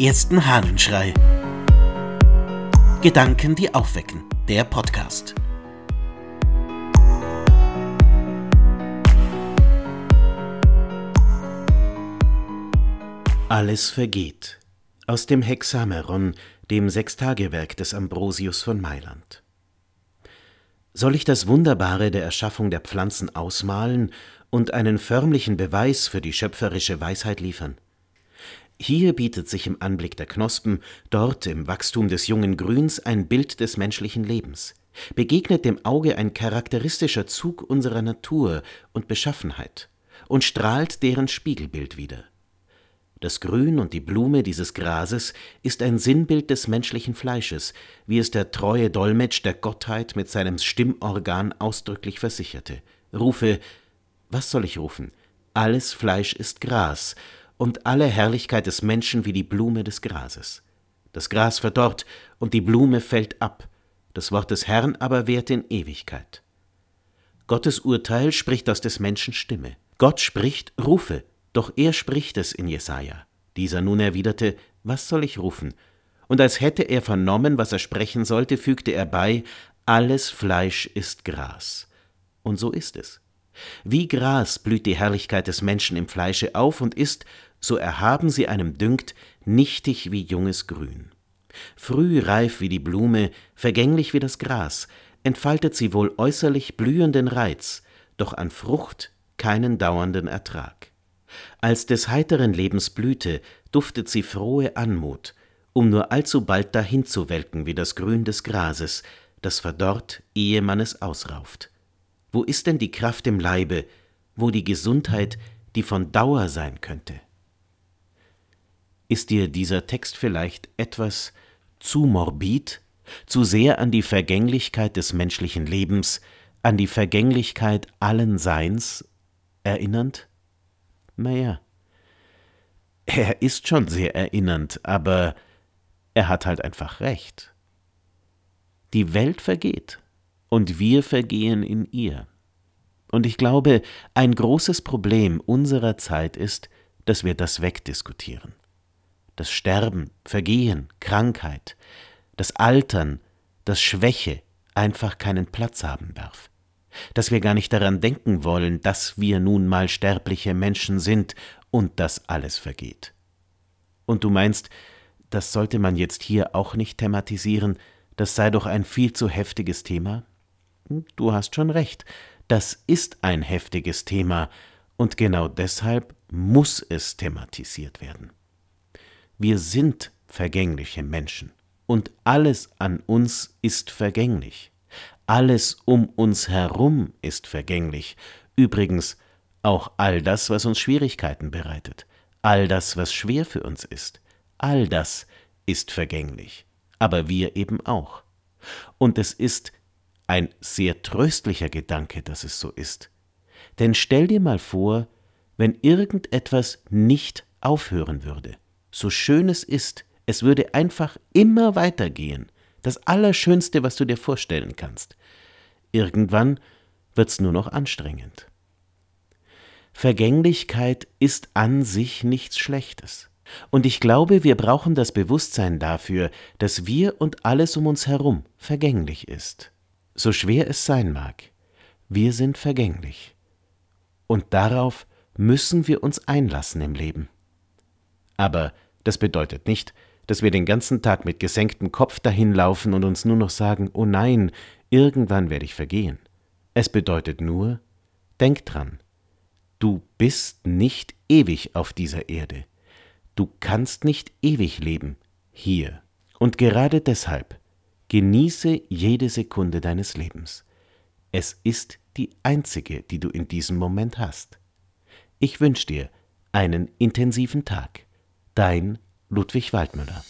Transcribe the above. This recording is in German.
ersten Hahnenschrei. Gedanken, die aufwecken. Der Podcast. Alles vergeht. Aus dem Hexameron, dem Sechstagewerk des Ambrosius von Mailand. Soll ich das Wunderbare der Erschaffung der Pflanzen ausmalen und einen förmlichen Beweis für die schöpferische Weisheit liefern? Hier bietet sich im Anblick der Knospen, dort im Wachstum des jungen Grüns ein Bild des menschlichen Lebens, begegnet dem Auge ein charakteristischer Zug unserer Natur und Beschaffenheit und strahlt deren Spiegelbild wider. Das Grün und die Blume dieses Grases ist ein Sinnbild des menschlichen Fleisches, wie es der treue Dolmetsch der Gottheit mit seinem Stimmorgan ausdrücklich versicherte. Rufe, was soll ich rufen? Alles Fleisch ist Gras, und alle Herrlichkeit des Menschen wie die Blume des Grases. Das Gras verdorrt und die Blume fällt ab, das Wort des Herrn aber währt in Ewigkeit. Gottes Urteil spricht aus des Menschen Stimme. Gott spricht, rufe, doch er spricht es in Jesaja. Dieser nun erwiderte, was soll ich rufen? Und als hätte er vernommen, was er sprechen sollte, fügte er bei, alles Fleisch ist Gras. Und so ist es. Wie Gras blüht die Herrlichkeit des Menschen im Fleische auf und ist, so erhaben sie einem dünkt, nichtig wie junges Grün. Früh reif wie die Blume, vergänglich wie das Gras, entfaltet sie wohl äußerlich blühenden Reiz, doch an Frucht keinen dauernden Ertrag. Als des heiteren Lebens Blüte duftet sie frohe Anmut, um nur allzubald dahinzuwelken wie das Grün des Grases, das verdorrt, ehe man es ausrauft. Wo ist denn die Kraft im Leibe, wo die Gesundheit, die von Dauer sein könnte? Ist dir dieser Text vielleicht etwas zu morbid, zu sehr an die Vergänglichkeit des menschlichen Lebens, an die Vergänglichkeit allen Seins erinnernd? Naja, er ist schon sehr erinnernd, aber er hat halt einfach recht. Die Welt vergeht und wir vergehen in ihr. Und ich glaube, ein großes Problem unserer Zeit ist, dass wir das wegdiskutieren das Sterben, Vergehen, Krankheit, das Altern, das Schwäche einfach keinen Platz haben darf. Dass wir gar nicht daran denken wollen, dass wir nun mal sterbliche Menschen sind und dass alles vergeht. Und du meinst, das sollte man jetzt hier auch nicht thematisieren, das sei doch ein viel zu heftiges Thema? Du hast schon recht, das ist ein heftiges Thema, und genau deshalb muss es thematisiert werden. Wir sind vergängliche Menschen und alles an uns ist vergänglich. Alles um uns herum ist vergänglich. Übrigens auch all das, was uns Schwierigkeiten bereitet, all das, was schwer für uns ist, all das ist vergänglich, aber wir eben auch. Und es ist ein sehr tröstlicher Gedanke, dass es so ist. Denn stell dir mal vor, wenn irgendetwas nicht aufhören würde so schön es ist, es würde einfach immer weitergehen. Das Allerschönste, was du dir vorstellen kannst. Irgendwann wird's nur noch anstrengend. Vergänglichkeit ist an sich nichts Schlechtes. Und ich glaube, wir brauchen das Bewusstsein dafür, dass wir und alles um uns herum vergänglich ist. So schwer es sein mag, wir sind vergänglich. Und darauf müssen wir uns einlassen im Leben. Aber das bedeutet nicht, dass wir den ganzen Tag mit gesenktem Kopf dahinlaufen und uns nur noch sagen, oh nein, irgendwann werde ich vergehen. Es bedeutet nur, denk dran, du bist nicht ewig auf dieser Erde. Du kannst nicht ewig leben hier. Und gerade deshalb genieße jede Sekunde deines Lebens. Es ist die einzige, die du in diesem Moment hast. Ich wünsche dir einen intensiven Tag. Dein Ludwig Waldmüller.